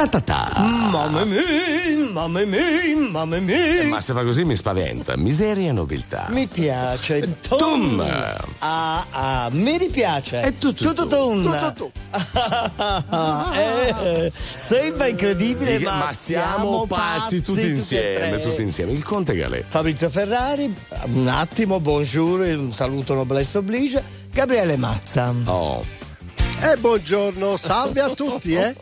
Ta ta ta. Mamma mia, mamma mia, mamma mia. Ma se fa così mi spaventa. Miseria e nobiltà. Mi piace. Tum. Ah, ah, mi ripiace. E tu, Tutto tu. tum. Eh, sembra incredibile, ma, Ma siamo pazzi tutti insieme, tutti insieme. Il Conte Galè. Fabrizio Ferrari, un attimo, bonjour, un saluto noblesse oblige. Gabriele Mazza. Oh. E buongiorno, salve a tutti, eh?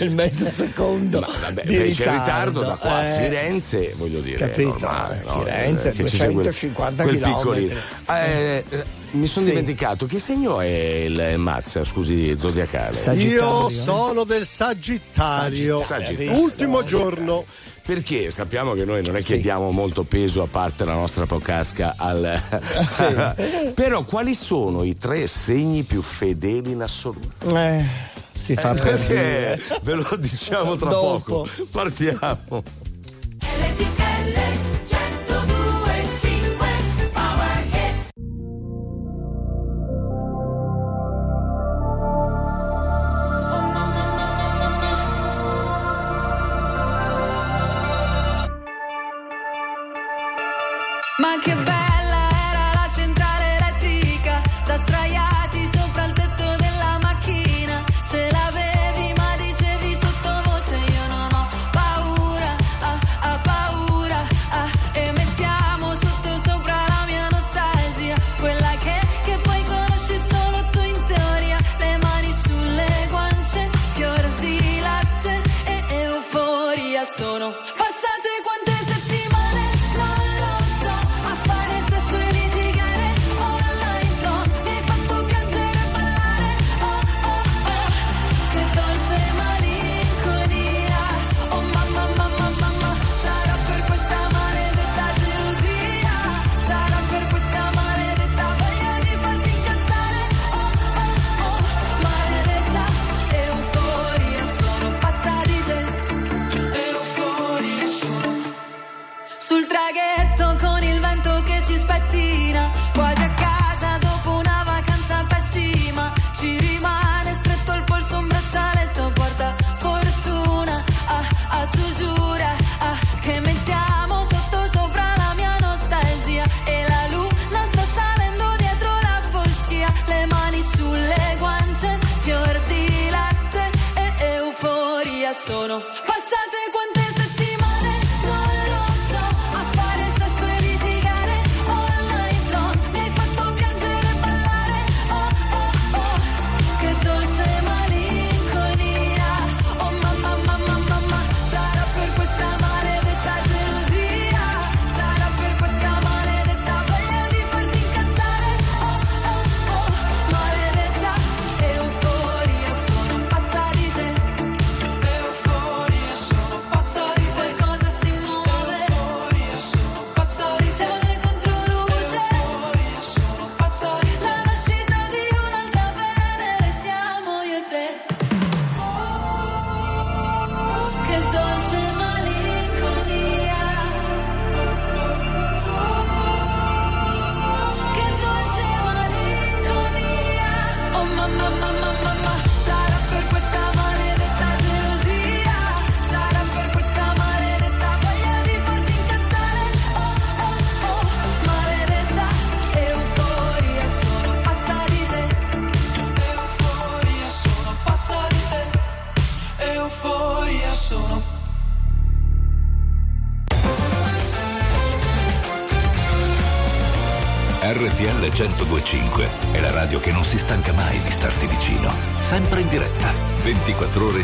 Il mezzo secondo. Ma vabbè, di ritardo. ritardo da qua a Eh, Firenze, voglio dire. Capito, normale, no? Firenze, Eh, che ci sia quel- 250 quel piccolino. Eh, eh, mi sono Sì. dimenticato, che segno è il Mazza, scusi, zodiacale? Sagittario. Io sono del Sagittario. Sagittario. Ultimo giorno. Perché sappiamo che noi non è che diamo molto peso a parte la nostra procasca al. Però quali sono i tre segni più fedeli in assoluto? Eh, si fa per dire. Perché ve lo diciamo tra Dopo. poco. Partiamo.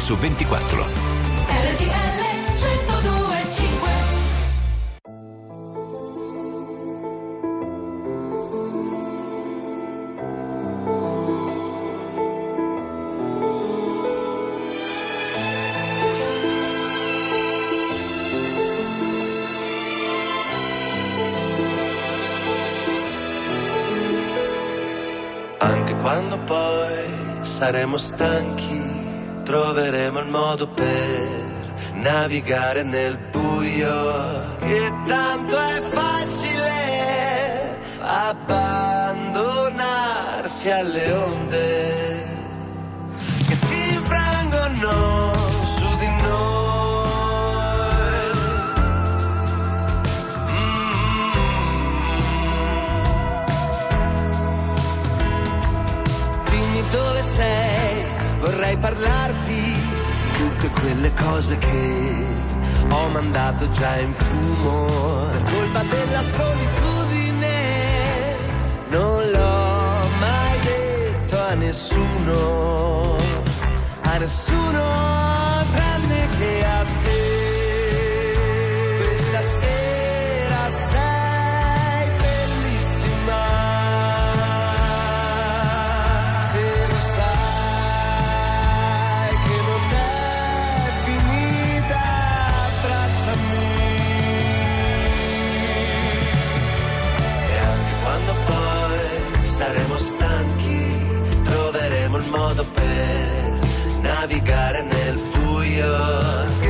Su 24. RTL 1025 Anche saremo stanchi, troveremo il modo per navigare nel buio. E tanto è facile abbandonarsi alle onde che si infrangono su di noi. Mm-hmm. Dove sei? Vorrei parlare quelle cose che ho mandato già in fumo. Per colpa della solitudine non l'ho mai detto a nessuno a nessuno tranne che a te saremo stanchi troveremo il modo per navigare nel buio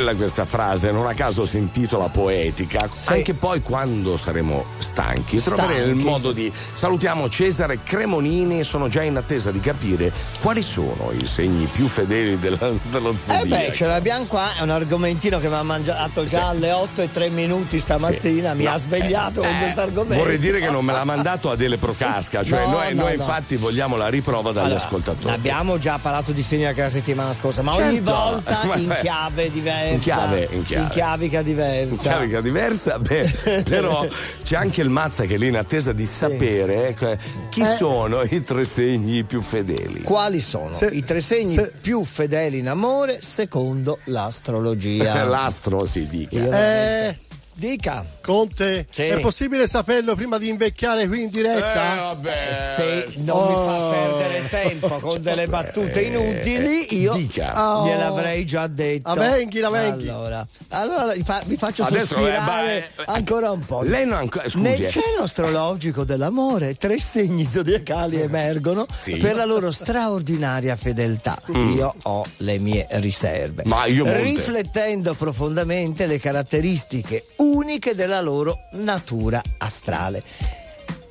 bella questa frase, non a caso si intitola poetica. Anche poi quando saremo stanchi, troveremo il modo di. Salutiamo Cesare Cremonini, sono già in attesa di capire quali sono i segni più fedeli della- dello Eh zodiaco. beh, ce l'abbiamo qua, è un argomentino che mi ha mangiato già alle 8 e 3 minuti stamattina, mi No, ha svegliato con eh, questo argomento. Vorrei dire che non me l'ha mandato Adele Procasca, cioè No, noi, no, noi no. infatti vogliamo la riprova dagli Allora, ascoltatori. Abbiamo già parlato di segni anche la settimana scorsa, ma ogni Certo. volta Ma in beh, chiave diversa. In chiave, in chiave. chiavica diversa. In chiavica diversa, beh, però c'è anche il Mazza che è lì in attesa di sapere ecco, chi Eh. sono i tre segni più fedeli. Quali sono Se- i tre segni se- più fedeli in amore secondo l'astrologia? L'astro si dica. Eh, Dica. Conte, Sì. è possibile saperlo prima di invecchiare qui in Eh, diretta? vabbè. Se non mi fa Oh. perdere tempo con delle battute inutili, io dica. Oh. gliel'avrei già detto. La venghi, la venghi. Allora, allora vi, fa- vi faccio Adesso, sospirare eh, beh, ancora un po'. Lei non ancora. Scusi. Nel eh. cielo astrologico dell'amore, tre segni zodiacali emergono Sì. per la loro straordinaria fedeltà. Io ho le mie riserve. Mm. Ma io. Riflettendo profondamente le caratteristiche uniche della loro natura astrale.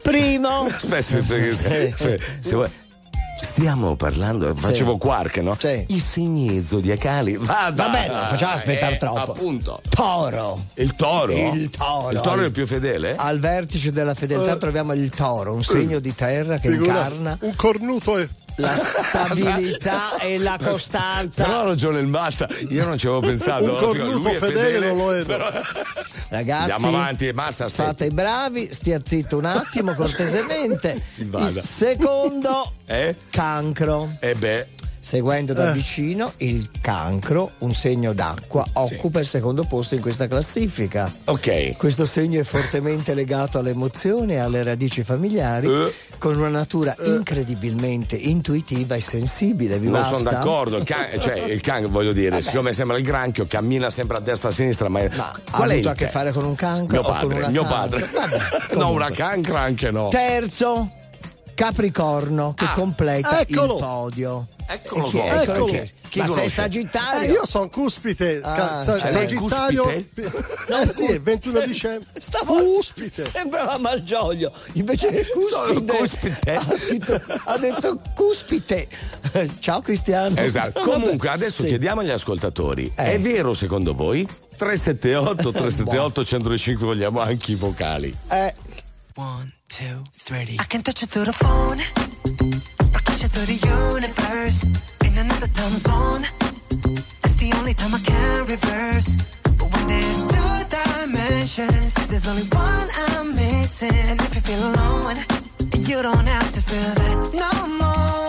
Primo, Aspetta, perché se, se- se vuoi- Stiamo parlando, facevo quark, no? Sì. I segni zodiacali. Vada! Va bene, facciamo aspettare Eh, troppo. Appunto. toro. Il toro? Il toro. Il toro è il più fedele? Al vertice della fedeltà Eh. troviamo il toro, un segno di terra che Figura- incarna Un cornuto e la stabilità e la costanza. Però ha ragione il Mazza, io non ci avevo pensato. Lui è fedele lo è. però- Ragazzi, Andiamo avanti, Mazza, aspetta. fate i bravi, stia zitto un attimo cortesemente. Si vada. Il secondo Eh? cancro. Eh beh, seguendo da Eh. vicino il cancro, un segno d'acqua, occupa il secondo posto in questa classifica. Ok. Questo segno è fortemente legato alle emozioni e alle radici familiari, Eh. con una natura incredibilmente intuitiva e sensibile. Vi Non basta? sono d'accordo, il can, cioè, il can voglio dire, siccome sembra il granchio, cammina sempre a destra e a sinistra, ma, Ma qual ha avuto a che fare con un cancro Mio padre, mio cancro? padre. Vabbè, no, una cancra anche no. Terzo, Capricorno che completa eccolo. il podio. Eccolo chi, qua. eccolo Eccolo. chi è? Chi Ma sei conosce? Eh, Sagittario? io sono cuspite, Ah, sa- cioè Sagittario. cuspite? Eh sì, è 21 dicembre. Stavolta Cuspite. Sembrava Malgioglio, invece che cuspide, cuspite. Ha, scritto- ha detto cuspite. Ciao Cristiano. Esatto. Comunque adesso sì. chiediamo agli ascoltatori, Eh. è vero secondo voi? 378 378 105 vogliamo anche i vocali. Eh, One, two, three. I can touch you through the phone, or through the universe, in another time zone. That's the only time I can reverse. But when there's two dimensions, there's only one I'm missing. And if you feel alone, you don't have to feel that no more.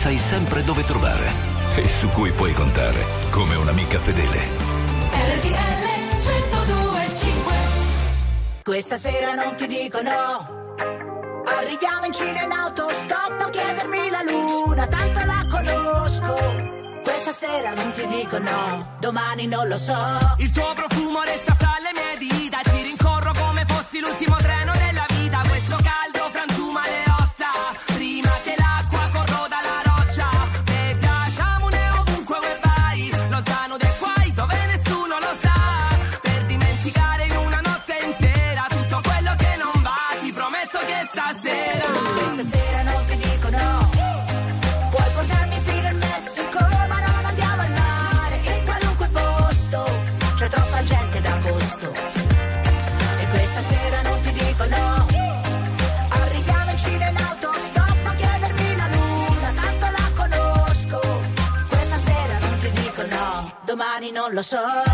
sai sempre dove trovare. E su cui puoi contare come un'amica fedele. RTL 1025 Questa sera non ti dico no. Arriviamo in Cina in autostop Non chiedermi la luna Tanto la conosco. Questa sera non ti dico no Domani non lo so. Il tuo profumo resta Domani non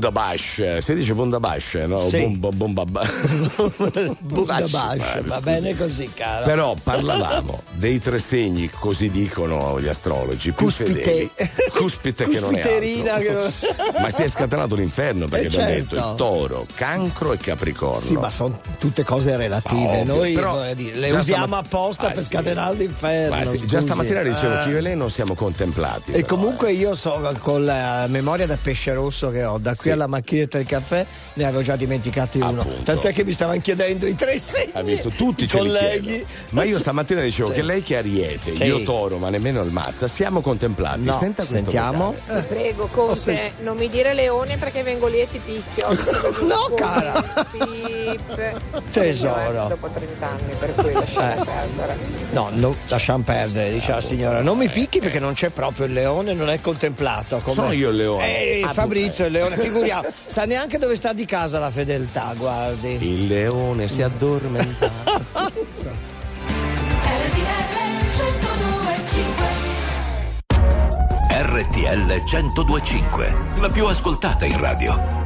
Bundabash, si dice Bundabash, no? Sì. Bumba, bumba, ba- Bundabash, va bene così, cara. Però parlavamo dei tre segni, così dicono gli astrologi, più Cuspite. fedeli. Cuspite che non è altro. che non- Ma si è scatenato l'inferno perché Eh, abbiamo certo. detto il toro, cancro e capricorno. Sì, ma sono tutte cose relative. Ovvio, Noi però le usiamo stama- apposta Ah, per sì. scatenare l'inferno. Sì, già stamattina dicevo Eh. che io e lei non siamo contemplati. E però, comunque eh. io so con la memoria da pesce rosso che ho, da qui Sì. alla macchinetta del caffè ne avevo già dimenticati uno. Appunto. Tant'è che mi stavano chiedendo i tre segni. Ha visto tutti i colleghi. Ma io stamattina dicevo Sì. che lei che è Ariete, Sì. io Toro, ma nemmeno il Mazza, siamo contemplati. No, Senta questo sentiamo. vocale. Prego, Conte, Oh, sì. non mi dire leone perché vengo lì e ti picchio. No, cara. Pip. Tesoro. Dopo 30 anni, per cui lasciamo Eh. perdere. No, no, lasciamo perdere, dice la signora. Non mi picchi perché non c'è proprio il leone, non è contemplato. come- Sono io il leone. Eh, Ah, Fabrizio è il leone, figuriamo. Sa neanche dove sta di casa la fedeltà, guardi. Il leone si addormenta. RTL 1025, la più ascoltata in radio.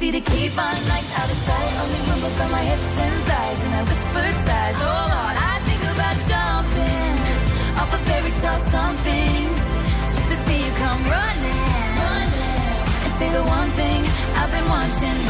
tendency to keep my nights out of sight. Only rumbles by my hips and thighs, and I whispered sighs. Oh Lord, I think about jumping off a fairy tale somethings just to see you come running, running and say the one thing I've been wanting.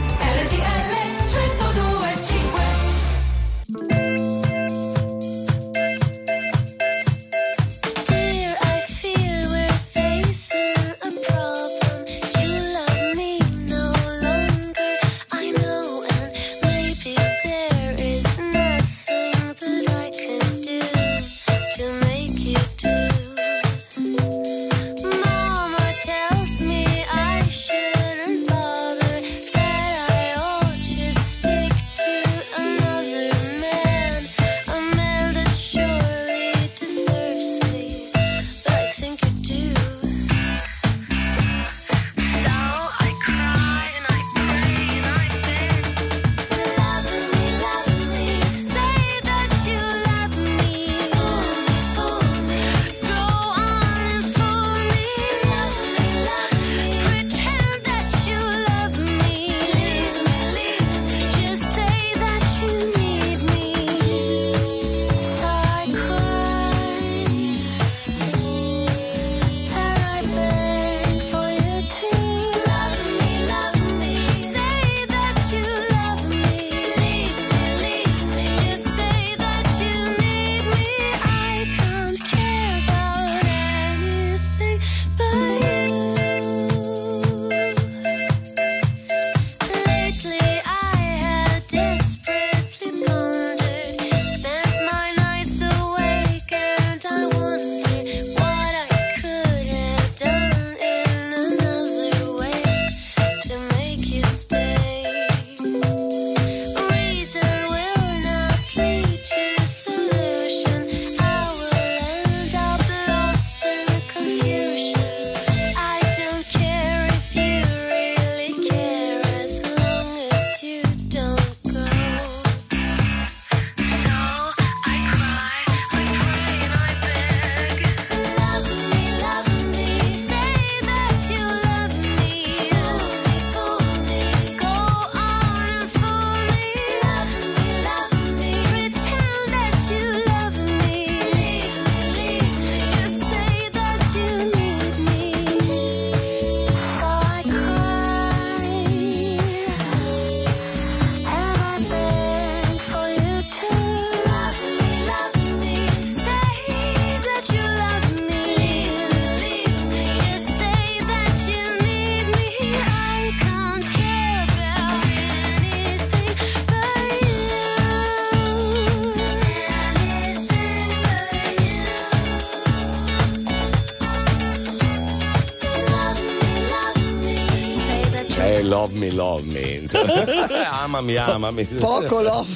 Amami, amami. Poco love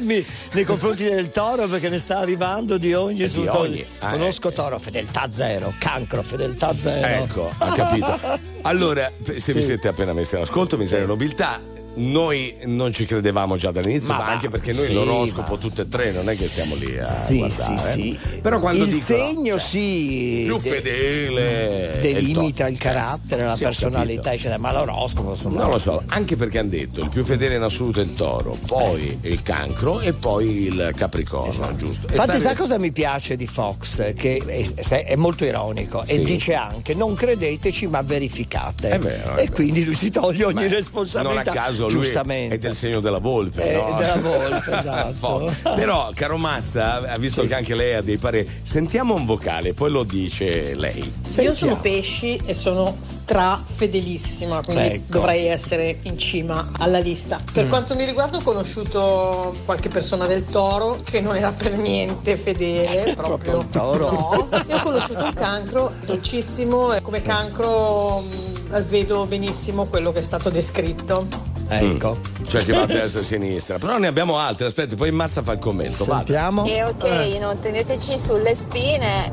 me nei confronti del toro perché ne sta arrivando di ogni. Eh, di ogni. Ah, Conosco toro, fedeltà zero, cancro, fedeltà zero. Ecco, ha capito. Allora, se vi Sì. siete appena messi all'ascolto, miseria e nobiltà. Noi non ci credevamo già dall'inizio, Ma ma, anche perché noi sì, l'oroscopo ma- tutte e tre non è che stiamo lì a Sì, guardare. sì, sì. Però quando il dicono segno cioè, sì più de- fedele delimita è il carattere, la personalità, eccetera, ma l'oroscopo insomma. Non lo so, anche perché hanno detto il più fedele in assoluto è il toro, poi il cancro e poi il capricorno, giusto? E Infatti, stare- sa cosa mi piace di Fox? Che è, è molto ironico e dice anche: non credeteci, ma verificate. È vero, è e vero. quindi lui si toglie ogni Ma Non responsabilità. a caso giustamente. è del segno della volpe, Eh, no? della volpe, esatto. Però, caro Mazza, ha visto che anche lei ha dei pareri. Sentiamo un vocale, poi lo dice lei. Io sono pesci e sono stra fedelissima, quindi Ecco. dovrei essere in cima alla lista. Per Mm. quanto mi riguarda ho conosciuto qualche persona del toro che non era per niente fedele, proprio il toro. no. E ho conosciuto un cancro dolcissimo e come cancro mh, vedo benissimo quello che è stato descritto. Ecco. Cioè che va a destra e a sinistra. Però ne abbiamo altri, aspetti, poi Mazza fa il commento. Sentiamo. E ok, non teneteci sulle spine,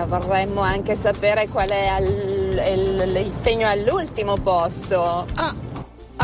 eh, vorremmo anche sapere qual è al- il, il segno all'ultimo posto.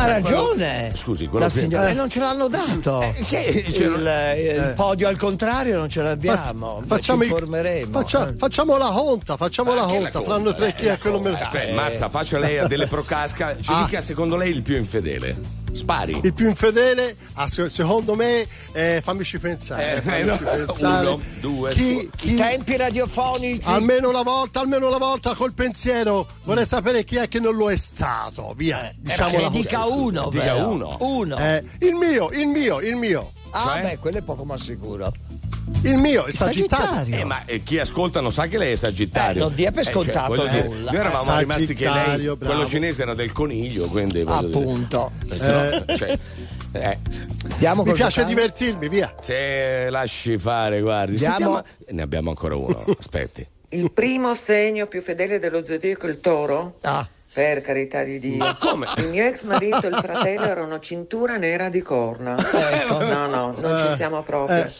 Ha ragione. Scusi, quello La che- signora, eh. e non ce l'hanno dato. che- cioè, il, il eh. podio al contrario non ce l'abbiamo. Fa- facciamo ci il- informeremo. faccia- facciamo la conta, facciamo la Che conta. la Fra noi tre chi è quello meno. Aspetta, Mazza, faccia lei a delle procasca. Ci Ah. dica secondo lei il più infedele. Spari. Il più infedele, ah, se- secondo me, eh, fammici pensare. Eh, fammici no. pensare. Uno, due, chi, chi- I tempi radiofonici. almeno una volta, almeno una volta col pensiero, vorrei sapere chi è che non lo è stato. Via, diciamo che dica uno, Dica uno. Uno. Eh, il mio, il mio, il mio. ah, cioè? beh, quello è poco ma sicuro. Il mio, il Sagittario. Sagittario. Eh, ma eh, chi ascolta non sa che lei è Sagittario. Eh, non dia per cioè, scontato voglio dire, nulla. Noi eravamo Eh, rimasti che lei, bravo. quello cinese era del coniglio, quindi dire. Appunto. Eh, no, cioè, eh, Andiamo Mi piace vocale? divertirmi, via. se lasci fare, guardi. Sentiamo- Ne abbiamo ancora uno. Aspetti. Il primo segno più fedele dello zodiaco è il toro? Ah, Per carità di Dio. Ma come? Il mio ex marito e il fratello erano cintura nera di corna. No, no, non ci siamo proprio.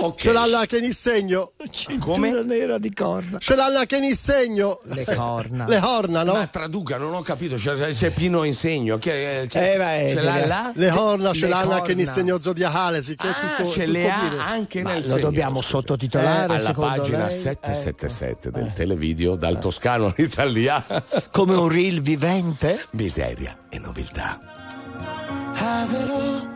Eh, Ok. Ce l'hanno anche in segno. cintura nera di corna. Ce l'hanno anche in segno. Le corna. Le corna, no? Ma traduca, non ho capito, c'è, c'è Pino Insegno. Che, che, Eh, beh, ce l'ha là? Le corna ce Le l'hanno anche in segno zodiacale, sì, che Ah, tutto, ce le ha anche Ma nel lo segno. dobbiamo sottotitolare alla secondo pagina lei? 777 del televideo dal toscano all'italiano. Come un reel vivente? Miseria e nobiltà. Have it all,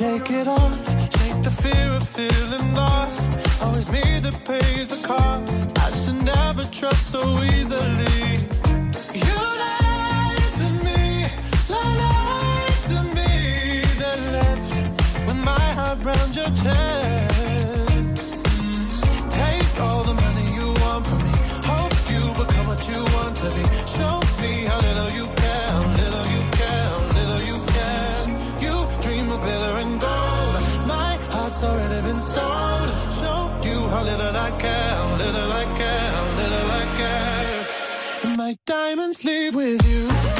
Shake it off. Shake the fear of feeling lost. Always me that pays the cost. I should never trust so easily. You lied to me, lied to me, then left my heart your chest. All the money you want from me. Hope you become what you want to be. Show me how little you care, little you care, little you care. You dream of glitter and gold. My heart's already been sold. Show you how little I care, little I care, little I care. My diamonds leave with you.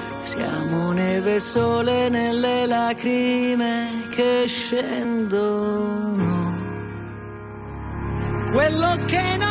Siamo neve e sole nelle lacrime che scendono. Quello che non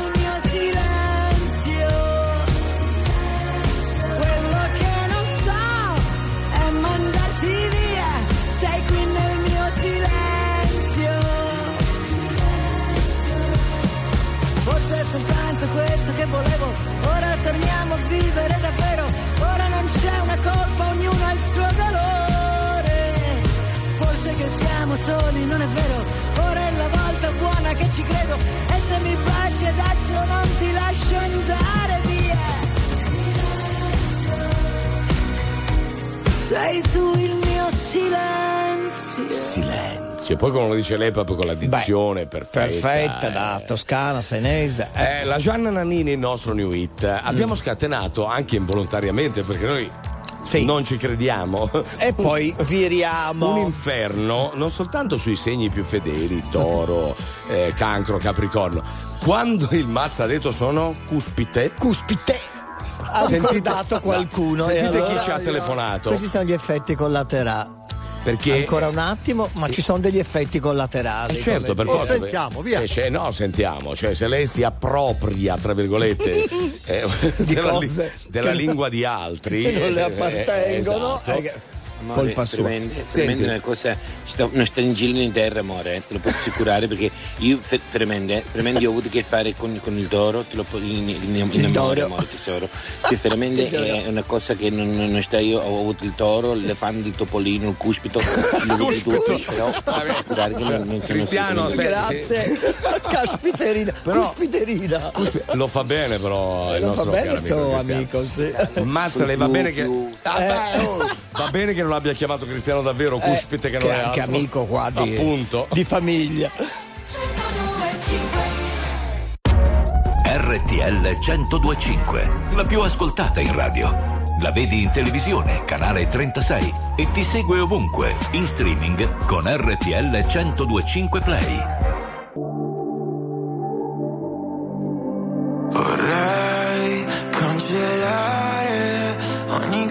Sei tu il mio silenzio. Silenzio. Poi come lo dice lei proprio con la dizione perfetta. Perfetta, eh. da toscana, senese. Eh, la Gianna Nannini, il nostro new hit, abbiamo scatenato anche involontariamente perché noi non ci crediamo. E poi viriamo. Un inferno non soltanto sui segni più fedeli, toro, eh, cancro, capricorno. Quando il Mazza ha detto sono cuspite. Cuspite. Ha Sentite- ricordato qualcuno. Sentite e chi allora- ci ha telefonato. Questi sono gli effetti collaterali. Perché Ancora un attimo, ma ci sono degli effetti collaterali. Eh, certo, per forza. dire. Eh, cioè, no, sentiamo. Cioè, se lei si appropria, tra virgolette, eh, della, della lingua di altri. che non le eh, appartengono, esatto. Eh, colpa sua. Tremende, Senti. tremende una cosa, sto, non sto in giro in terra, amore, eh, te lo posso assicurare perché io, tremende, tremende, io ho avuto a che fare con, con il toro, te lo po- in, in, in, Il amore, toro. amore, tesoro. Cioè, veramente è una cosa che non, non, sta, io ho avuto il toro, l'elefante, il topolino, il cuspito, avuto tutti, però posso assicurare che non, non, Cristiano, aspetta, Grazie. Caspiterina, cuspiterina. Lo fa bene però il Lo fa nostro bene caro sto amico amico, sì. Mazzale, va bene che Ah, Eh. va bene che non abbia chiamato Cristiano davvero Eh, cuspite che non che è è anche altro. amico qua di- appunto di famiglia. RTL 1025, la più ascoltata in radio. La vedi in televisione, canale 36 e ti segue ovunque, in streaming con RTL 1025 Play. Vorrei cancellare ogni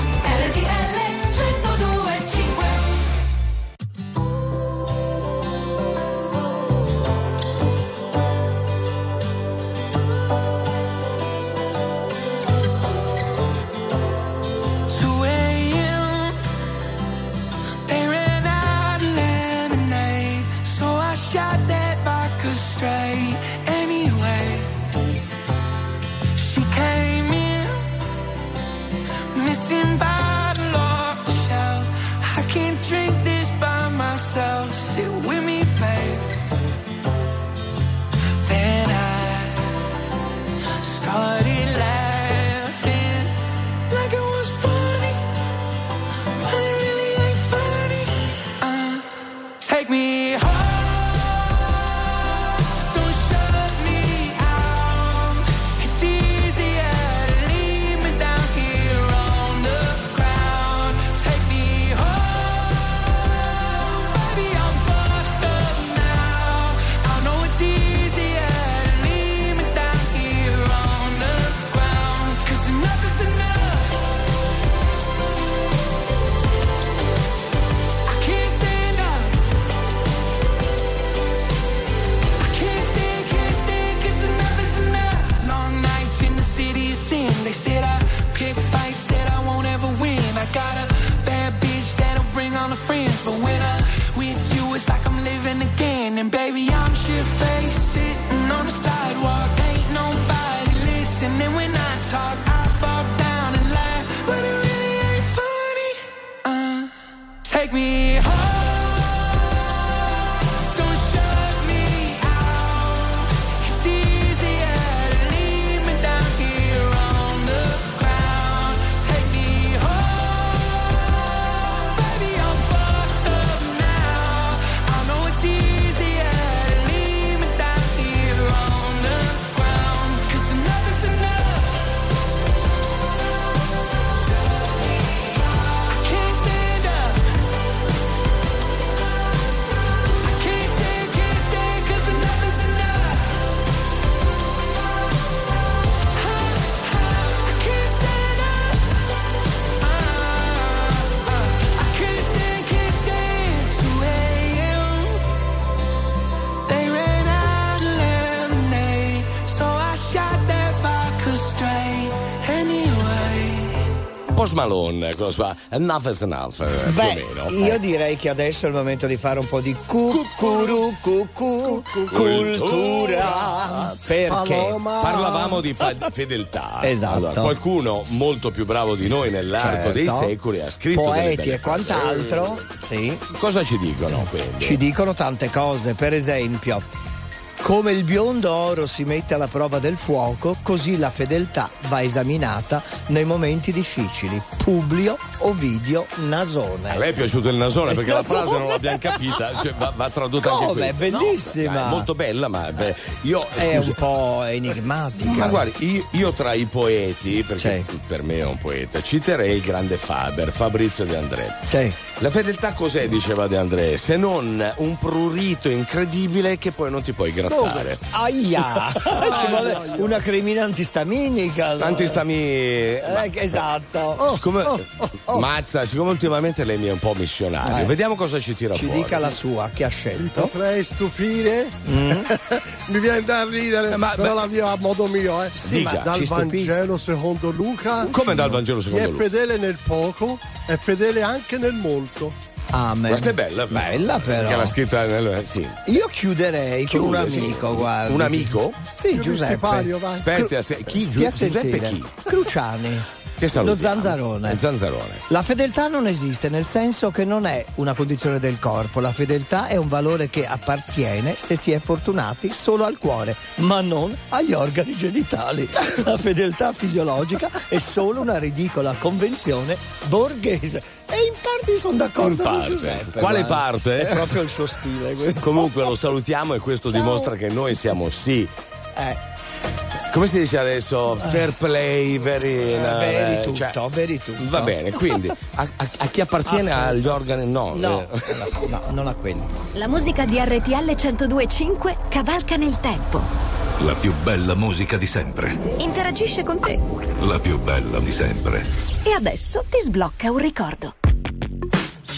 Malone, cosa fa? Enough is enough, eh, Beh, più o meno. io Eh. direi che adesso è il momento di fare un po' di cucuru cucù cultura. Perché? Parlavamo di fa- fedeltà. Esatto. Allora, qualcuno molto più bravo di noi nell'arco dei Certo. secoli ha scritto Poeti e quant'altro. Sì. Cosa ci dicono quindi? Ci dicono tante cose, per esempio, come il biondo oro si mette alla prova del fuoco, così la fedeltà va esaminata nei momenti difficili. Publio Ovidio Nasone. A lei è piaciuto il nasone perché la Nasone. frase non l'abbiamo capita, cioè, va, va tradotta Come? anche questa. Bellissima. No, dai, molto bella, ma beh, io È scusi, un po' enigmatica. Ma guardi, io, io tra i poeti, perché per me è un poeta, citerei il grande Faber, Fabrizio De André. Sì. La fedeltà cos'è, diceva De André, se non un prurito incredibile che poi non ti puoi grattare. Aia! Ci vuole una cremina antistaminica. allora. Antistami. Eh, esatto. Siccome, Mazza, siccome ultimamente lei mi è un po' missionario, Eh. vediamo cosa ci tira Ci fuori. dica la sua che ha scelto. Potrei stupire? Mi viene da ridere, ma però la mia a modo mio, eh. Sì, Ma Dica, dal ci stupisca. Vangelo secondo Luca. Come dal Vangelo secondo Chi è Luca? fedele nel poco è fedele anche nel molto. Amen. Questa è bella, Bella però. Che l'ha scritta nel. Sì. Io chiuderei con un Chiude, sì. amico, guarda. Un amico? Sì, Giuseppe. Aspetti, aspetti, chi? Stia a Giuseppe chi? Cruciani. Che salutiamo? Lo zanzarone. Zanzarone. La fedeltà non esiste nel senso che non è una condizione del corpo, la fedeltà è un valore che appartiene, se si è fortunati, solo al cuore, ma non agli organi genitali. La fedeltà fisiologica è solo una ridicola convenzione borghese. E in parte sono d'accordo In con. Giuseppe. Quale parte? È proprio il suo stile questo. Comunque lo salutiamo e questo dimostra che noi siamo sì. Eh. Come si dice adesso? Fair play, very. Eh, veri eh, tutto, cioè, veri tutto. Va bene, quindi a, a- a chi appartiene Ah, agli organi? No. No, eh. no, no, non a quelli. La musica di RTL 1025 cavalca nel tempo. La più bella musica di sempre. Interagisce con te. La più bella di sempre. E adesso ti sblocca un ricordo.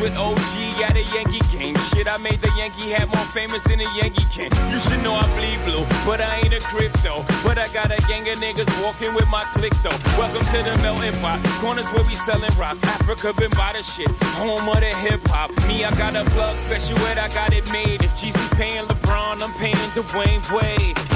With OG at a Yankee game. Shit, I made the Yankee hat more famous than a Yankee can. You should know I bleed blue, but I ain't a crypto. But I got a gang of niggas walking with my click though. Welcome to the melting pot. Corners where we selling rock. Africa been by the shit. Home of the hip hop. Me, I got a plug special ed, I got it made. If Jesus paying LeBron, I'm paying Dwayne Wade.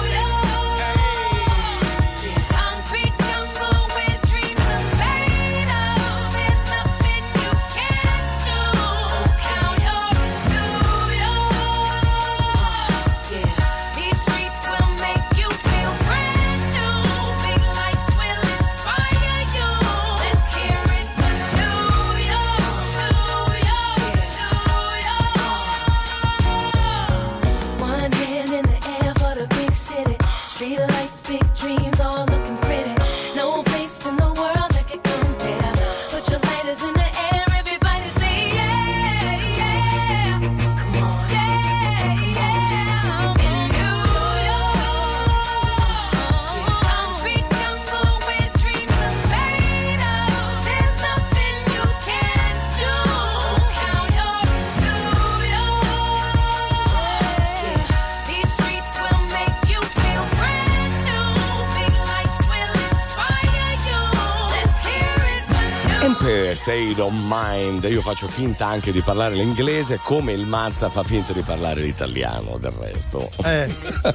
say State of Mind. Io faccio finta anche di parlare l'inglese come il Mazza fa finta di parlare l'italiano del resto. Eh,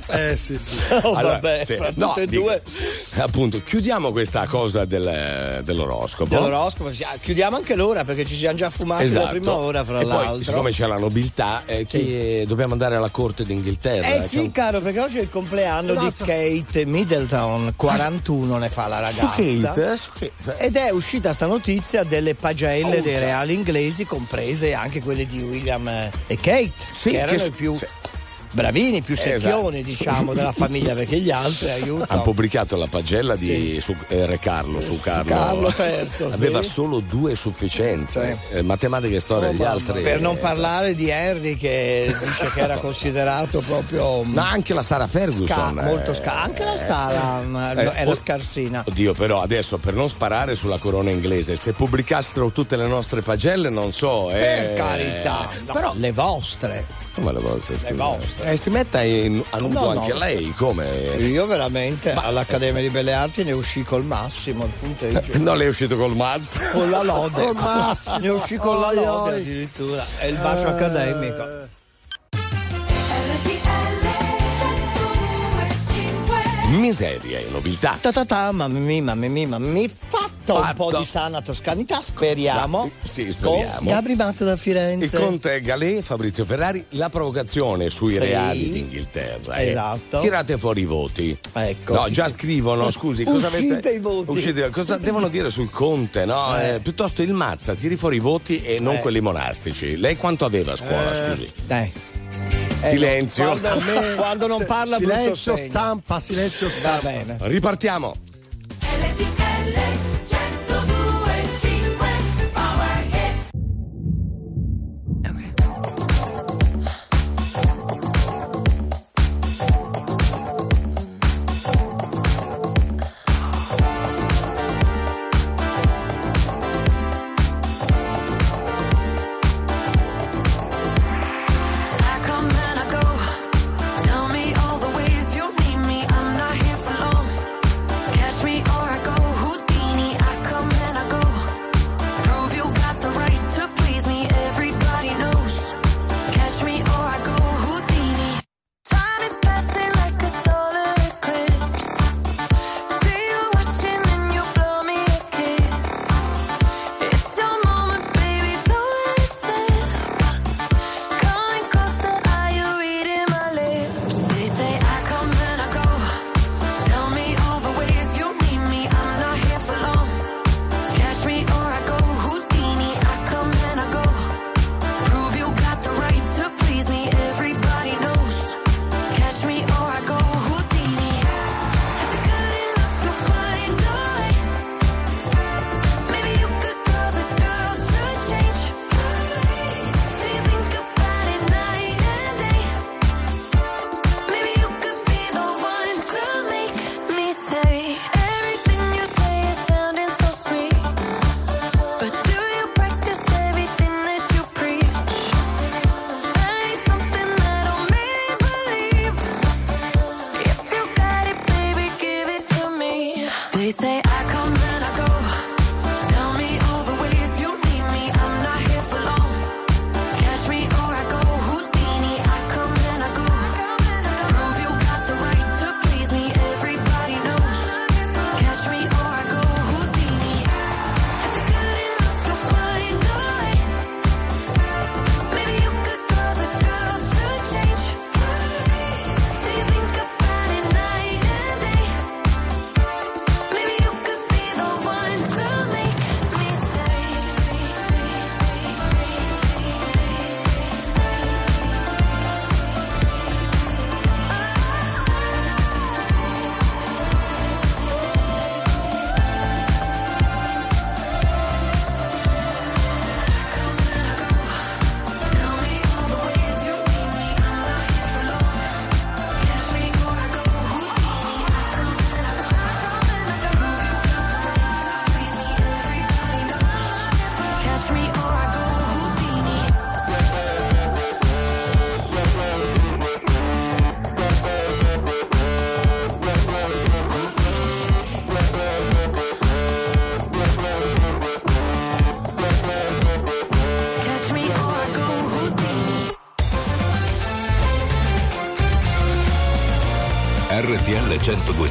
eh sì, sì. Oh, Allora, vabbè, sì, fra no, tutte e dico- due. Appunto, chiudiamo questa cosa del- dell'oroscopo. Dell'oroscopo, sì, ah, chiudiamo anche l'ora perché ci siamo già fumati la prima ora, fra Esatto. e l'altro. Poi, siccome c'è la nobiltà, eh, chi- dobbiamo andare alla corte d'Inghilterra. Eh C'è sì, un- caro, perché oggi è il compleanno di Esatto. Kate Middleton, 41 ne fa la ragazza. Su Kate? Su Kate. Ed è uscita sta notizia delle pagelle Oh, dei reali inglesi, comprese anche quelle di William eh, e Kate, Sì, che erano che- i più sì. Bravini, più Esatto. secchioni, diciamo, della famiglia, perché gli altri aiutano. pubblicato la pagella di su, eh, Re Carlo su Carlo. Carlo III, Aveva sì. solo due sufficienze. Eh, matematica e storia, gli altri. Per non eh, parlare di Henry che dice che era considerato proprio Ma anche la Sara Ferguson. sca- eh, molto sca- anche la Sara eh, era oh, scarsina. Oddio, però adesso per non sparare sulla corona inglese, se pubblicassero tutte le nostre pagelle, non so. Eh, Per carità, no, però le vostre. Come le vostre? scusa? vostre. Eh, si metta in, a nudo No, no. anche lei, come? Io veramente all'Accademia di Belle Arti ne uscì col massimo, il punteggio. Non lei è uscito col mazzo. Con la lode. Col massimo. Ne uscì con la Oi, lode oi. addirittura. È il bacio Eh. accademico. Miseria e nobiltà. Ta ta ta, mamma mia, mamma mia, mamma mia. Fatto un po' di sana toscanità, speriamo. Sì, speriamo. Con Gabri Mazza da Il Firenze. conte Galè, Fabrizio Ferrari, la provocazione sui Sì. reali d'Inghilterra. eh. Esatto. Tirate fuori i voti. Ecco. No, già scrivono, scusi, cosa Uscite avete. i voti. Uscite- cosa devono dire sul conte, no? Eh. Eh, piuttosto il Mazza, tiri fuori i voti e non Eh. quelli monastici. Lei quanto aveva a scuola, Eh. scusi? Dai. Silenzio. Quando, quando non parla brutto silenzio segno. stampa, silenzio Va stampa. bene. Ripartiamo.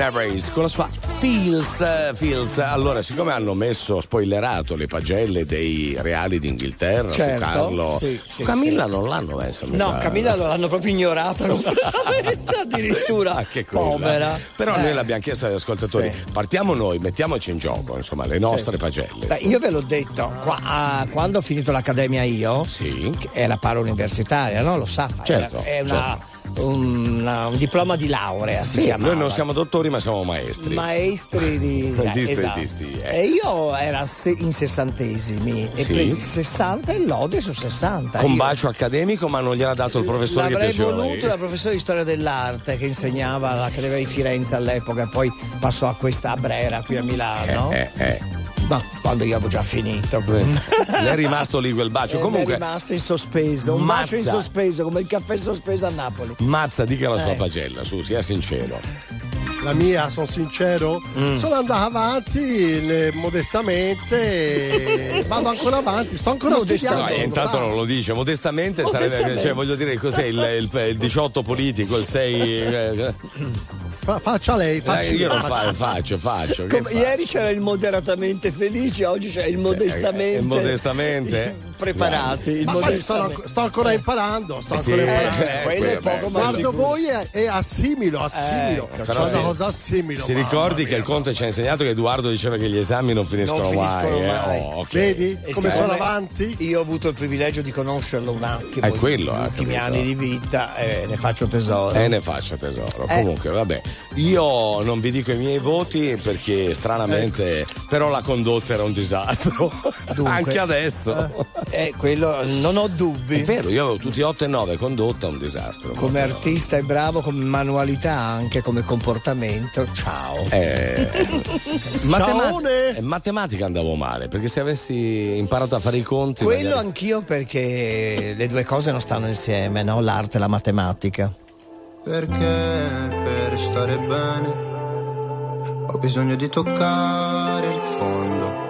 Harris con la sua Feels, Feels. Allora, siccome hanno messo spoilerato le pagelle dei reali d'Inghilterra Certo, su Carlo, sì, su sì, Camilla sì. non l'hanno messa. No. Camilla lo- l'hanno proprio ignorata completamente, addirittura. Anche quella. Povera. Però Eh. noi l'abbiamo chiesto agli ascoltatori. Partiamo noi, mettiamoci in gioco, insomma, le nostre pagelle. Beh, io ve l'ho detto, qua- ah, quando ho finito l'accademia io, che era para-universitaria, no? Lo sa, Certo, era- è una- una- un diploma di laurea si Sì, chiamava. noi non siamo dottori, ma siamo maestri. Maestri di, Di esatto. eh. E io era in sessantesimi e Sì. presi 60 e lode su 60. Con Io bacio accademico, ma non gliel'ha dato il professore che L'avrei piaceva a voluto la professore di storia dell'arte che insegnava all'Accademia di Firenze all'epoca e poi passò a questa a Brera qui a Milano. Eh, eh, eh. Ma quando io avevo già finito. Le è rimasto lì quel bacio. Eh, Comunque, è rimasto in sospeso, un bacio in Mazza. sospeso, come il caffè sospeso a Napoli. Mazza, dica la sua Eh. pagella, su, sia sincero. La mia, sono sincero, Mm. sono andato avanti eh, modestamente, vado ancora avanti, sto ancora No, studiando. eh, intanto non lo dice, modestamente, sarebbe- Modestamente. cioè voglio dire cos'è il, il- il 18 politico, il 6. eh, fa- faccia lei, faccia Eh, io lo fa- faccio, faccio. Come- ieri c'era il moderatamente felice, oggi c'è il modestamente. eh, modestamente? Preparati. Il Ma sto, sto ancora imparando, sto Eh sì, ancora imparando. eh, quello è poco ma Guardo sicuro. voi e, e assimilo, assimilo. Ecco, C'è però una si- cosa assimilo. Si ricordi mia. che il Conte ci ha insegnato che Edoardo diceva che gli esami non finiscono, Non finiscono mai. eh? mai. Oh, ok. Vedi E come sono avanti? Io ho avuto il privilegio di conoscerlo un attimo. È quello, eh, ultimi capito. anni di vita e ne faccio tesoro. E ne faccio tesoro. Eh. Comunque, vabbè. Io non vi dico i miei voti perché stranamente, però la condotta era un disastro. Dunque. Anche adesso. Eh, quello non ho dubbi. È vero, io avevo tutti 8 e 9, condotta un disastro. Come artista è bravo, come manualità anche, come comportamento. Ciao. Eh, matema- eh, matematica andavo male perché se avessi imparato a fare i conti Quello magari- anch'io perché le due cose non stanno insieme, no? L'arte e la matematica. Perché per stare bene ho bisogno di toccare il fondo.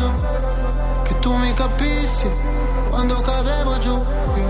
Pegaso, che tu mi capissi quando cadevo giù.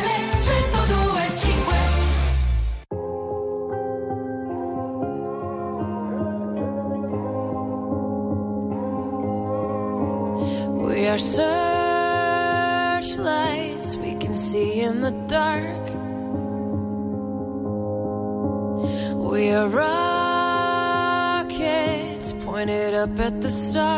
the stars.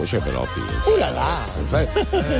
Voce però Pink.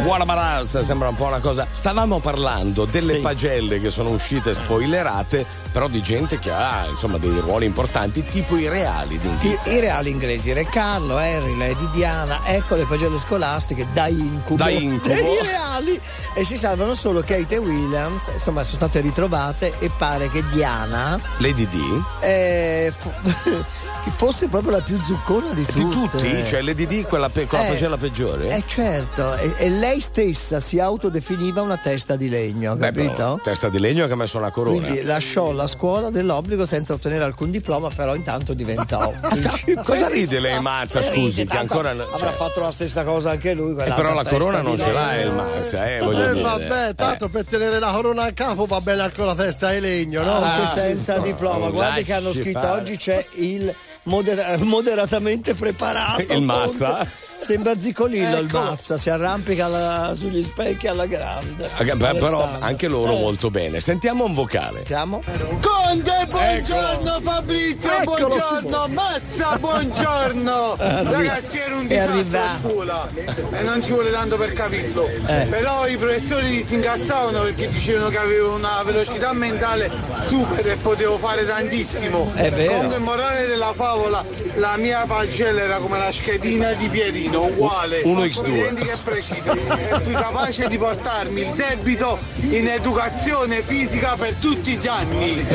What about us? Sembra un po' una cosa. Stavamo parlando delle Sì. pagelle che sono uscite spoilerate, però di gente che ha insomma dei ruoli importanti, tipo i reali di I, i reali inglesi, Re Carlo, Harry, Lady Diana, ecco le pagelle scolastiche da incubo. Da incubo. I reali. E si salvano solo Kate e Williams, insomma sono state ritrovate e pare che Diana Lady D? eh, fo- fosse proprio la più zuccona di tutte. Di tutti? Cioè Lady D quella pe- con la Eh, pagella peggiore? Eh certo, e, e lei stessa si autodefiniva una testa di legno, Beh, capito? però, testa di legno che ha messo una corona. Quindi lasciò la scuola dell'obbligo senza ottenere alcun diploma, però intanto diventò principessa. Cosa ride lei, Mazza, Eh, scusi, ride, che ancora no- avrà cioè- fatto la stessa cosa anche lui. Eh, però la corona non ce l'ha legno. il Mazza, eh, voglio Eh, dire. vabbè, tanto per tenere la corona a capo va bene anche la testa di legno, no? Anche Ah, senza sì. diploma. no, Guardi che hanno scritto fare. oggi c'è il modera- moderatamente preparato. Il Mazza? Sembra Zicolillo il Eccolo. Mazza, si arrampica alla- sugli specchi alla grande. Eh, beh, però anche loro Eh, molto bene. Sentiamo un vocale. Sentiamo? Conte, buongiorno Fabrizio, Eccolo, buongiorno, Mazza, buongiorno. Arri- Ragazzi, era un disastro a scuola e non ci vuole tanto per capirlo. Eh. Però i professori si incazzavano perché dicevano che avevo una velocità mentale super e potevo fare tantissimo. È vero. Comunque, morale della favola, la mia pagella era come la schedina di Pierino, uguale. 1x2. Identica e. E fui capace di portarmi il debito in educazione fisica per tutti gli anni.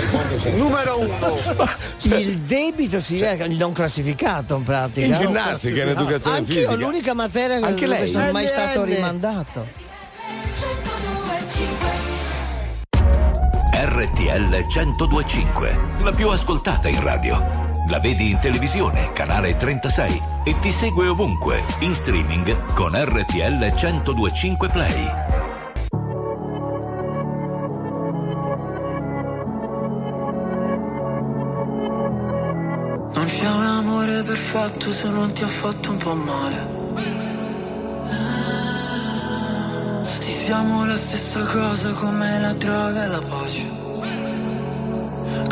Numero uno. Il debito si è il non classificato in pratica. In ginnastica, in classificato. educazione Anch'io, fisica. l'unica materia che Anche dove lei? sono mai stato rimandato. RTL 1025, la più ascoltata in radio. La vedi in televisione, canale 36 e ti segue ovunque, in streaming con RTL 1025 Play. Non c'è un amore perfetto se non ti ha fatto un po' male. Sì, siamo la stessa cosa come la droga e la pace.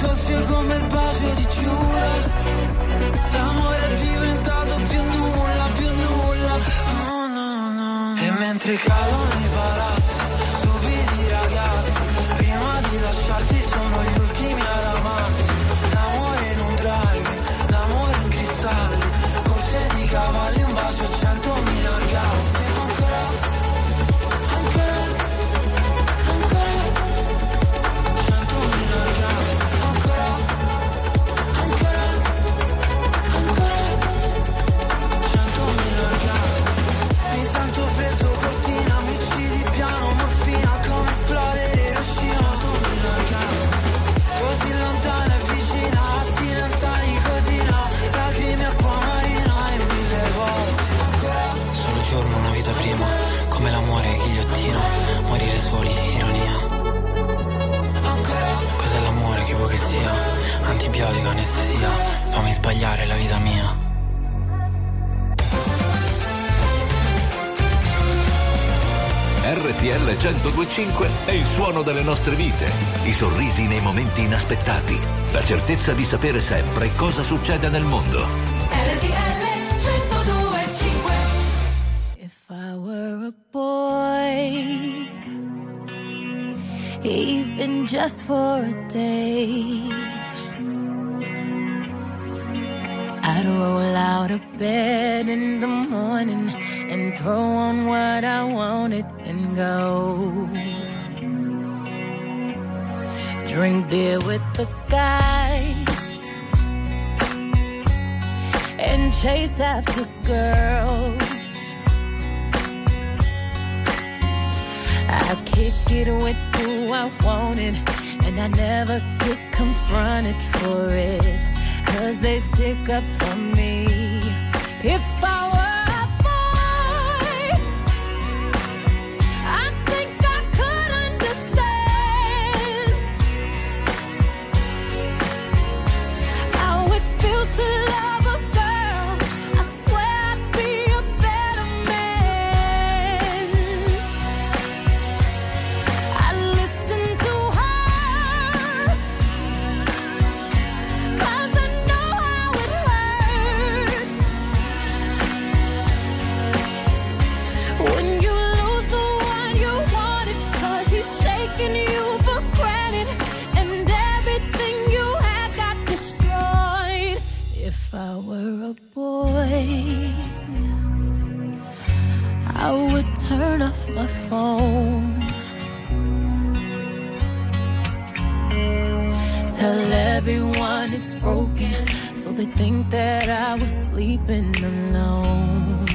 dolce come il bacio di Giura anestesia, fammi sbagliare la vita mia. RTL 1025 è il suono delle nostre vite, i sorrisi nei momenti inaspettati, la certezza di sapere sempre cosa succede nel mondo. RTL 1025 If I were a boy, even just for a day, I'd roll out of bed in the morning and throw on what I wanted and go. Drink beer with the guys and chase after girls. I kick it with who I wanted, and I never get confronted for it. Cause they stick up for me. If were a boy, I would turn off my phone. Tell everyone it's broken. So they think that I was sleeping alone.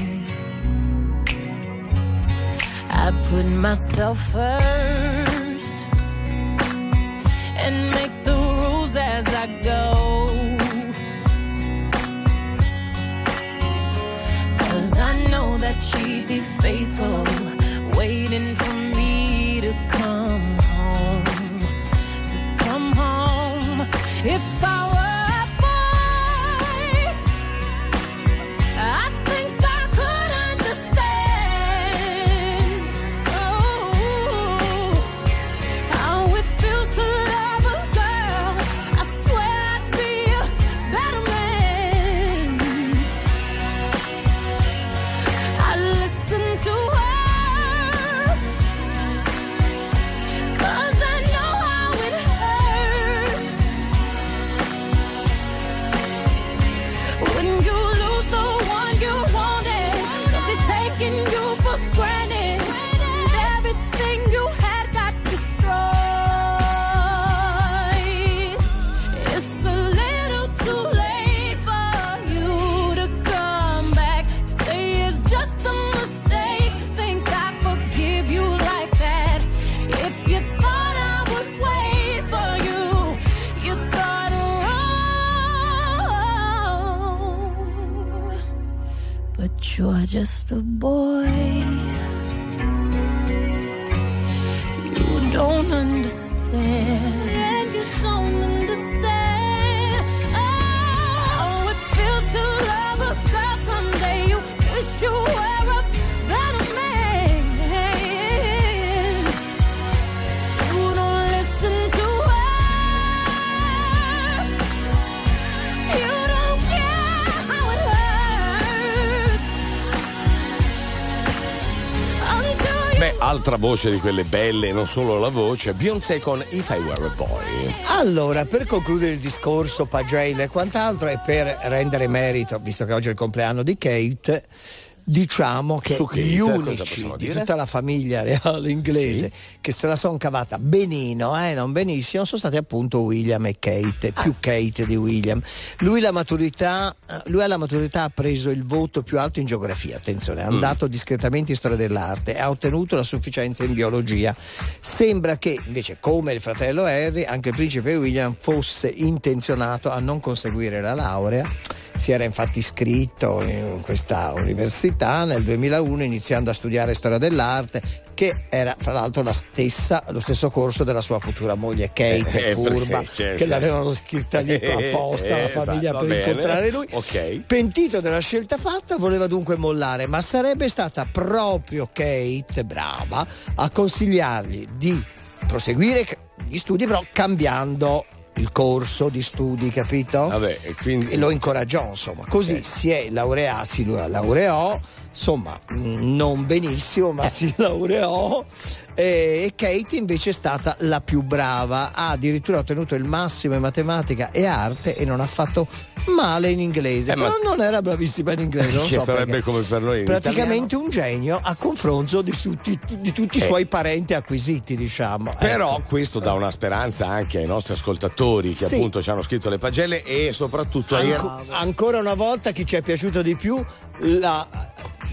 I put myself first and make the rules as I go. That she'd be faithful, waiting for me to come home. To come home. If I you're just a boy. You Beh, altra voce di quelle belle, non solo la voce, Beyoncé con If I Were a Boy. Allora, per concludere il discorso pagelle e quant'altro e per rendere merito, visto che oggi è il compleanno di Kate, diciamo che Su Kate, gli unici di tutta la famiglia reale inglese che se la son cavata benino, eh, non benissimo, sono stati appunto William e Kate, più Kate di William. Lui, la maturità, lui alla maturità ha preso il voto più alto in geografia, attenzione, è Mm. andato discretamente in storia dell'arte e ha ottenuto la sufficienza in biologia. Sembra che invece, come il fratello Harry, anche il principe William fosse intenzionato a non conseguire la laurea. Si era infatti iscritto in questa università nel 2001 iniziando a studiare storia dell'arte che era fra l'altro la stessa, lo stesso corso della sua futura moglie Kate, Eh, eh, furba, perché, certo. che l'avevano scritta lì apposta la Esatto, famiglia va per bene. incontrare lui. Ok. Pentito della scelta fatta, voleva dunque mollare, ma sarebbe stata proprio Kate, brava, a consigliargli di proseguire gli studi, però cambiando il corso di studi, capito? Vabbè, e quindi. E lo incoraggiò, insomma. Così si è laureato, si laureò, insomma, mh, non benissimo, ma si laureò. E e Kate invece è stata la più brava, ha addirittura ottenuto il massimo in matematica e arte e non ha fatto male in inglese. Eh, ma- Però non era bravissima in inglese, non che so sarebbe perché. come per noi in Praticamente un genio a confronto di, tutti- di tutti i Eh. suoi parenti acquisiti, diciamo. Però Ecco. questo dà una speranza anche ai nostri ascoltatori che Sì. appunto ci hanno scritto le pagelle e soprattutto ai Anco- ancora una volta chi ci è piaciuto di più la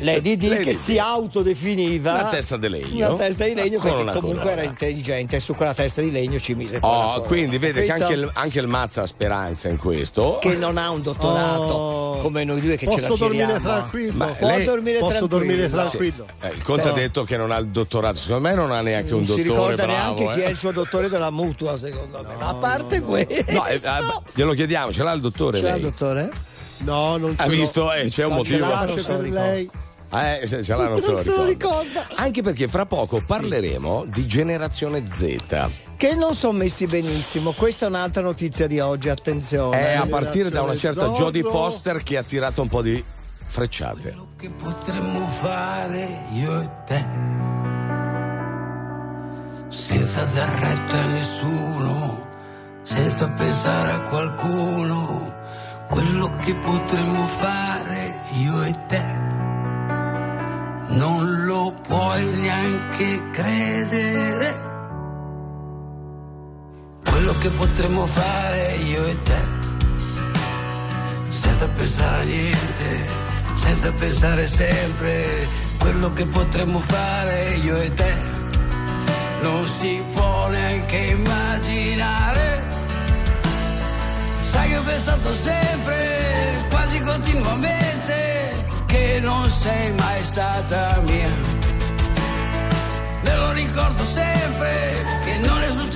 Lady D Lady che Di. si autodefiniva Una testa di legno. una testa di legno perché comunque corona. era intelligente e su quella testa di legno ci mise la Oh, quindi vede che anche il, anche il Mazza ha speranza in questo. che non ha un dottorato come noi due che ce la Posso dormire tiriamo tranquillo? Ma può lei- dormire Posso tranquillo dormire tranquillo? Eh, il Conte Però- ha detto che non ha il dottorato, secondo me non ha neanche un non si dottore ricorda bravo. neanche chi eh. è il suo dottore della mutua secondo me ma a parte questo No, eh, eh, glielo chiediamo, ce l'ha il dottore ce l'ha il dottore? No, non ce Ha visto? Eh, c'è un Non ce motivo. l'ha, non Pace se lo per ricorda. lei. Eh, ce l'ha, non se lo non se lo ricorda. ricorda Anche perché fra poco parleremo di generazione Z. che non sono messi benissimo questa è un'altra notizia di oggi attenzione È a partire da una certa Zorro. Jodie Foster che ha tirato un po' di frecciate. che potremmo fare io e te senza dar retta a nessuno senza pensare a qualcuno quello che potremmo fare io e te non lo puoi neanche credere quello che potremmo fare io e te, senza pensare a niente, senza pensare sempre, quello che potremmo fare io e te, non si può neanche immaginare. Sai che ho pensato sempre, quasi continuamente, che non sei mai stata mia. Me lo ricordo sempre,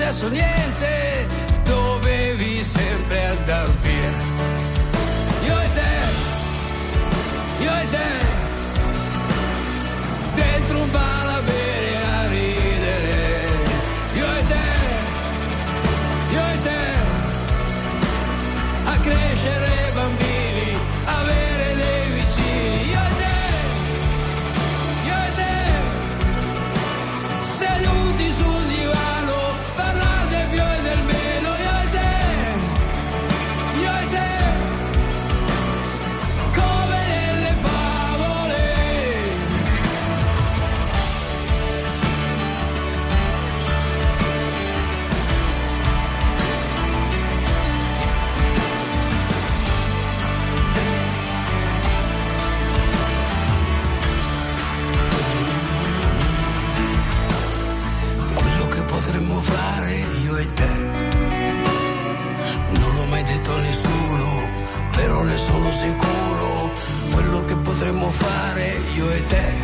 successo niente, dovevi sempre andar via. Io e te, io e te, dentro un bar però ne sono sicuro. Quello che potremmo fare io e te.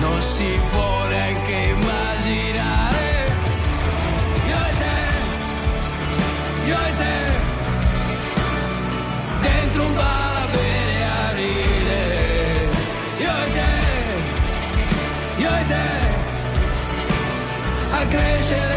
Non si può neanche immaginare. Io e te, io e te, dentro un bar a. Io e te, io e te a crescere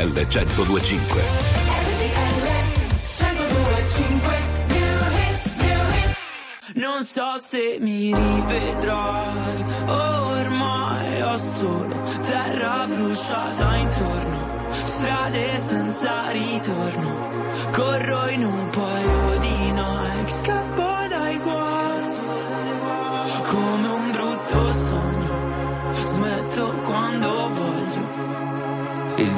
RTL 1025. Non so se mi rivedrai, ormai ho solo terra bruciata intorno, strade senza ritorno, corro in un paio di Nike,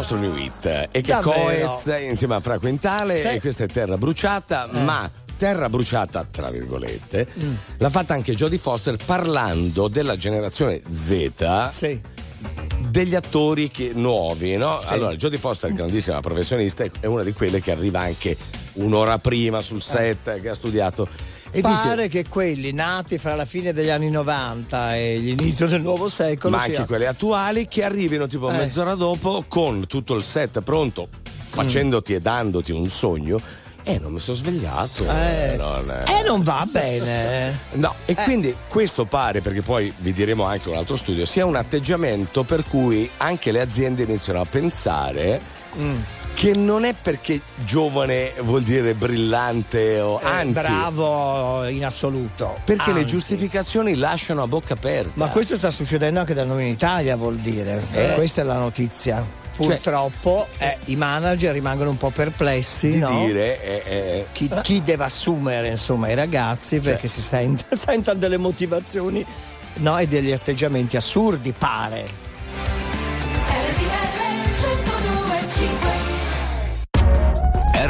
nostro new hit. E che? Coez insieme a Fra Quintale Sì. e questa è Terra Bruciata, ma Terra Bruciata, tra virgolette, l'ha fatta anche Jodie Foster parlando della generazione Z. Degli attori che- nuovi, no? Sì. Allora, Jodie Foster, grandissima professionista, è una di quelle che arriva anche un'ora prima sul set, che ha studiato. E Pare dice, che quelli nati fra la fine degli anni 90 e l'inizio del nuovo secolo ma anche sia- quelle attuali, che arrivino tipo Eh. mezz'ora dopo con tutto il set pronto, facendoti e dandoti un sogno. E non mi sono svegliato. Eh. non, eh. Eh, non va bene. No, e quindi questo pare, perché poi vi diremo anche un altro studio, sia un atteggiamento per cui anche le aziende iniziano a pensare Mm. Che non è perché giovane vuol dire brillante o Eh, anzi bravo in assoluto. perché le Anzi. giustificazioni lasciano a bocca aperta. Ma questo sta succedendo anche da noi in Italia, vuol dire. Eh. Questa è la notizia. Purtroppo eh, i manager rimangono un po' perplessi. di no? dire eh, eh, Chi, chi deve assumere insomma i ragazzi perché si sent- sentono delle motivazioni no, e degli atteggiamenti assurdi, pare.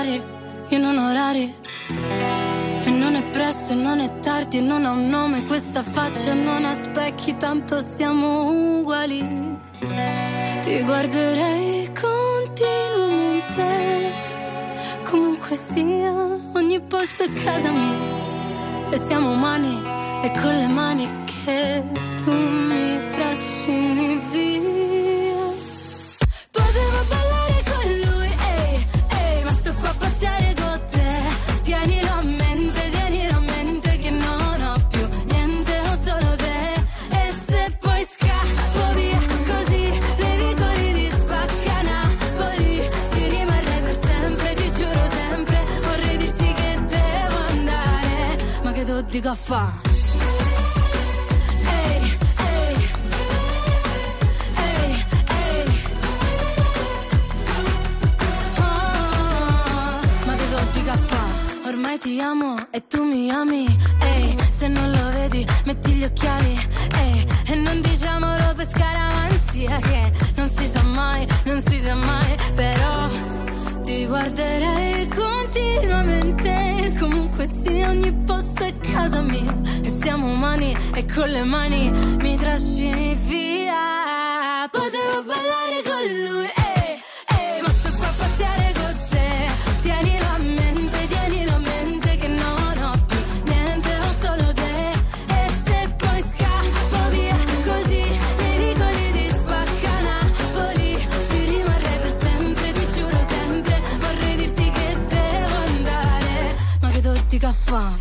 E non orari, io non orari. E non è presto, e non è tardi, e non ha un nome questa faccia, non ha specchi, tanto siamo uguali. Ti guarderei continuamente, comunque sia, ogni posto è casa mia. E siamo umani, e con le mani che tu mi trascini via. Ehi, ma sto qua a pazziare con te. Tienilo a mente, tienilo a mente che non ho più niente, ho solo te. E se poi scappo via così, nei vicoli di spacca ci rimarrei per sempre, ti giuro sempre. Vorrei dirti che devo andare, ma che tu dico fa'? Ti amo e tu mi ami. Ehi, se non lo vedi, metti gli occhiali. Ehi, e non diciamolo per scaramanzia che non si sa mai, non si sa mai. Però ti guarderei continuamente. Comunque sia, ogni posto è casa mia. E siamo umani e con le mani mi trascini via. Potevo ballare con lui,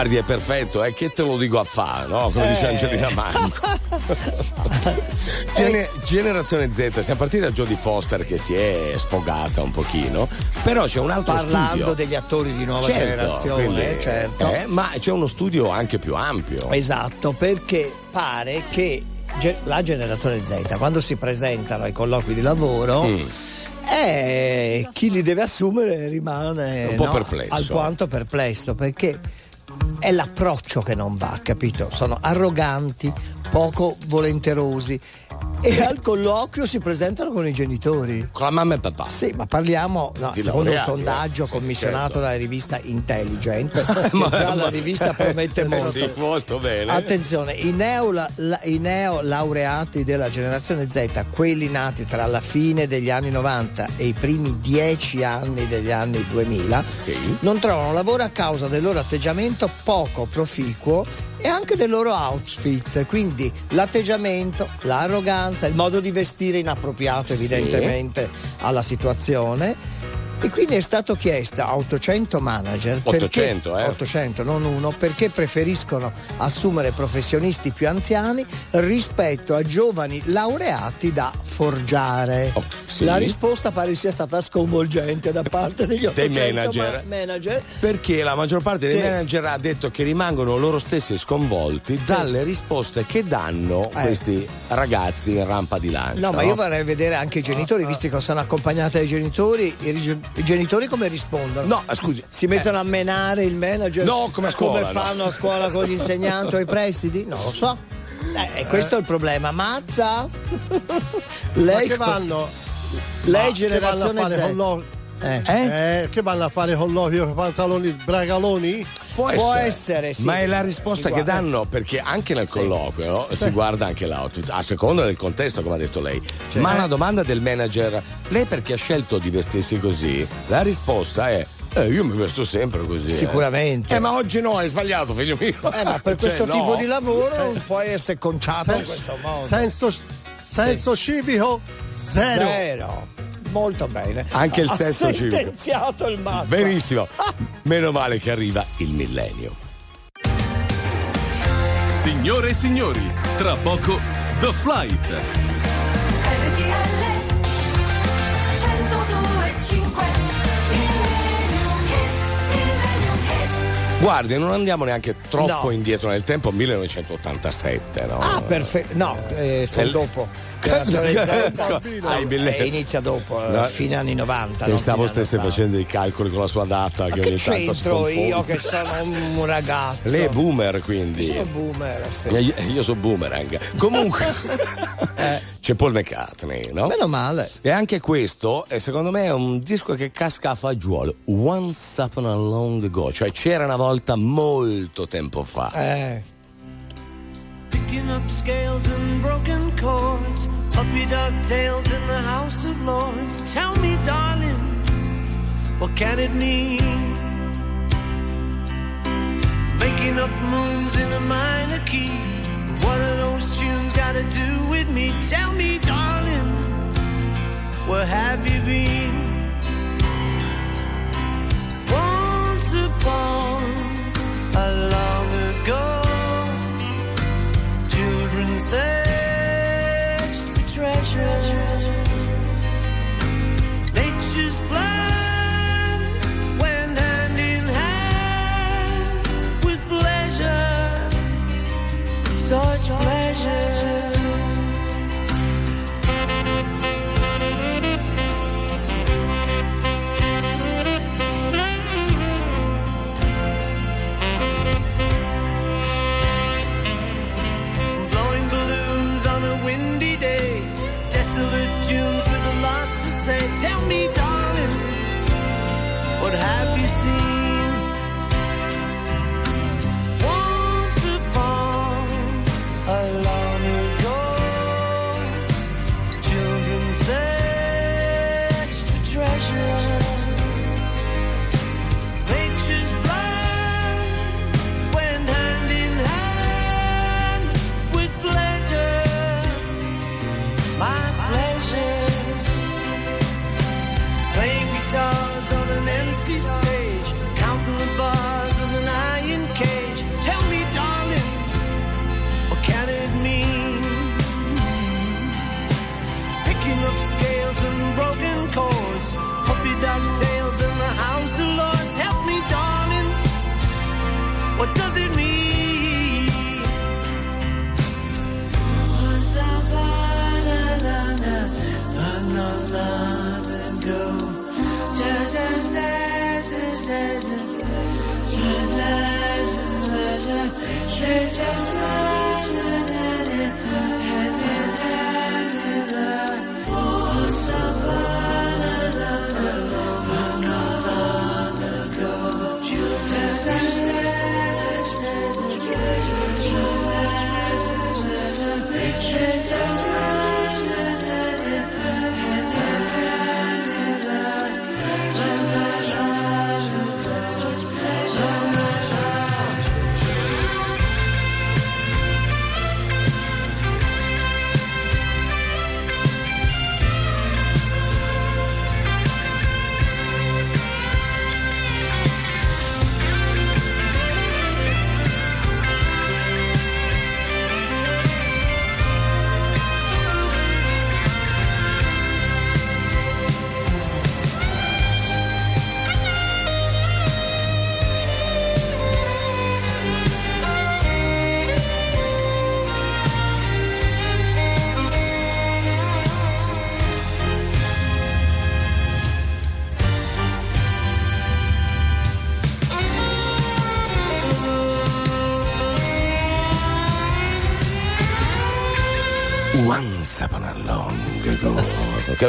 Guardi, è perfetto, è che te lo dico a fa, no? Come dice Eh. Angelina Manco. Gene- generazione Z, siamo partiti da Jodie Foster che si è sfogata un pochino, però c'è un altro Parlando studio. degli attori di nuova Certo, generazione, quindi, eh, certo. eh, ma c'è uno studio anche più ampio. Esatto, perché pare che la generazione Z, quando si presentano ai colloqui di lavoro, Mm. eh, chi li deve assumere rimane Un po' no, perplesso. alquanto perplesso perché è l'approccio che non va, capito? Sono arroganti, poco volenterosi e al colloquio si presentano con i genitori. Con la mamma e papà. Sì, ma parliamo, no, secondo un sondaggio eh. Sì, commissionato certo. dalla rivista Intelligent, che Ma- già la ma- rivista promette molto. Sì, molto bene. Attenzione, i, neo, la- la- i neolaureati della generazione Z, quelli nati tra la fine degli anni 90 e i primi 10 anni degli anni 2000, non trovano lavoro a causa del loro atteggiamento poco proficuo e anche del loro outfit. Quindi l'atteggiamento, l'arroganza, il modo di vestire inappropriato Sì. evidentemente alla situazione. E quindi è stato chiesto a 800 manager 800, perché, eh? 800, non uno, perché preferiscono assumere professionisti più anziani rispetto a giovani laureati da forgiare. sì. La risposta pare sia stata sconvolgente da parte degli 800 Dei manager. ma- manager. Perché la maggior parte dei Sì. manager ha detto che rimangono loro stessi sconvolti dalle risposte che danno questi ragazzi in rampa di lancio. No, ma io vorrei vedere anche i genitori, visto che sono accompagnati dai genitori, i, rig- I genitori come rispondono? No, eh, scusi. Si mettono a menare il manager? No, come a scuola, Come no. fanno a scuola con gli insegnanti o i presidi? Non lo so. Eh, e questo è il problema. Mazza! Lei, Ma che vanno? lei Ma generazione che vanno a fare Z. colloqui? Eh. Eh, che vanno a fare colloqui con i pantaloni bragaloni? Può essere, sì. Ma è la risposta che danno perché anche nel colloquio si guarda anche l'outfit, a seconda del contesto, come ha detto lei. Cioè, Ma la domanda del manager, lei perché ha scelto di vestirsi così? La risposta è. Eh, io mi vesto sempre così. eh." Sicuramente. Eh, ma oggi no, hai sbagliato, figlio mio. Eh, ma per Cioè, questo no. tipo di lavoro non puoi essere conciato in Sen- questo modo. Senso, senso civico zero. Zero. Molto bene. Anche il Ha senso civico. sentenziato il mazzo. Benissimo. Meno male che arriva il millennio. Signore e signori, tra poco The Flight. Guardi, non andiamo neanche troppo No. indietro nel tempo, 1987, no? Ah, perfetto. No, eh, sono dopo. Eh, inizia dopo, eh, No. fine anni 90. non Pensavo stesse anni 80. facendo i calcoli con la sua data che, Che tanto c'entro io che sono un ragazzo? Lei è boomer quindi. Sono boomer. sì. Eh, Io, io sono boomerang. Comunque, c'è Paul McCartney, no? Meno male. E anche questo, eh, secondo me, è un disco che casca a fagiolo. Once Upon a Long Ago, cioè c'era una volta molto tempo fa. Eh. Picking up scales and broken chords. Puppy dog tails in the House of Lords. Tell me, darling, what can it mean? Making up moons in a minor key. What are those tunes got to do with me? Tell me, darling, where have you been? Once upon a long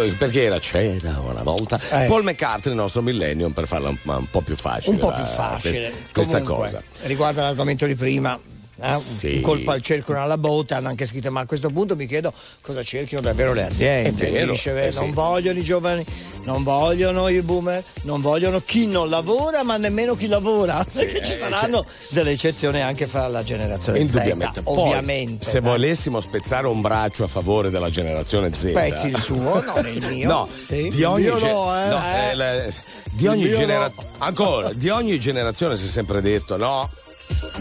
Che- Perché era c'era una volta. Eh. Paul McCartney, il nostro millennium, per farla un, un po' più facile. Un po' va, più facile. que- Questa Comunque, cosa. Riguardo all'argomento di prima. eh, Sì. Un colpo al cerco alla botta, hanno anche scritto, ma a questo punto mi chiedo cosa cerchino davvero le aziende. Vero, eh sì. Non vogliono i giovani, non vogliono i boomer, non vogliono chi non lavora, ma nemmeno chi lavora. Perché ci eh, saranno delle eccezioni anche fra la generazione Indubbiamente. Z. Poi, ovviamente. se eh. volessimo spezzare un braccio a favore della generazione Z. Spezzi il suo, non il mio. No, Sì. di ogni, mio ge- no, eh. no, Eh. la- di ogni Il mio genera- no. ancora, di ogni generazione si è sempre detto no.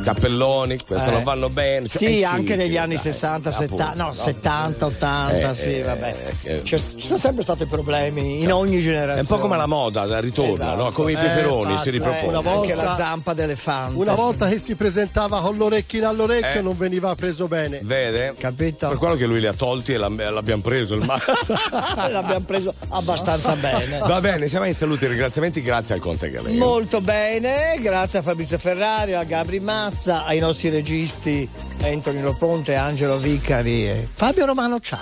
Cappelloni, questo Eh. non vanno bene. Cioè, sì, eh, anche negli dai, anni 60, appunto, 70, no, 70, 80, Eh, sì, eh, vabbè. eh, ci sono sempre stati problemi in ogni generazione. È un po' come la moda, ritorna, Esatto. no? come i Eh, peperoni infatti, si ripropone. una volta- Anche la zampa d'elefante. Una sì. volta che si presentava con l'orecchino all'orecchio Eh. non veniva preso bene. Vede? Capito? Per quello che lui li ha tolti e l'ab- l'abbiamo preso il mazzo. L'abbiamo preso abbastanza bene. Va bene, siamo in saluti e ringraziamenti grazie al Conte Galeo. Molto bene, grazie a Fabrizio Ferrari, a Gabri Mazza, ai nostri registi Antonino Ponte, Angelo Vicari e Fabio Romano. Ciao.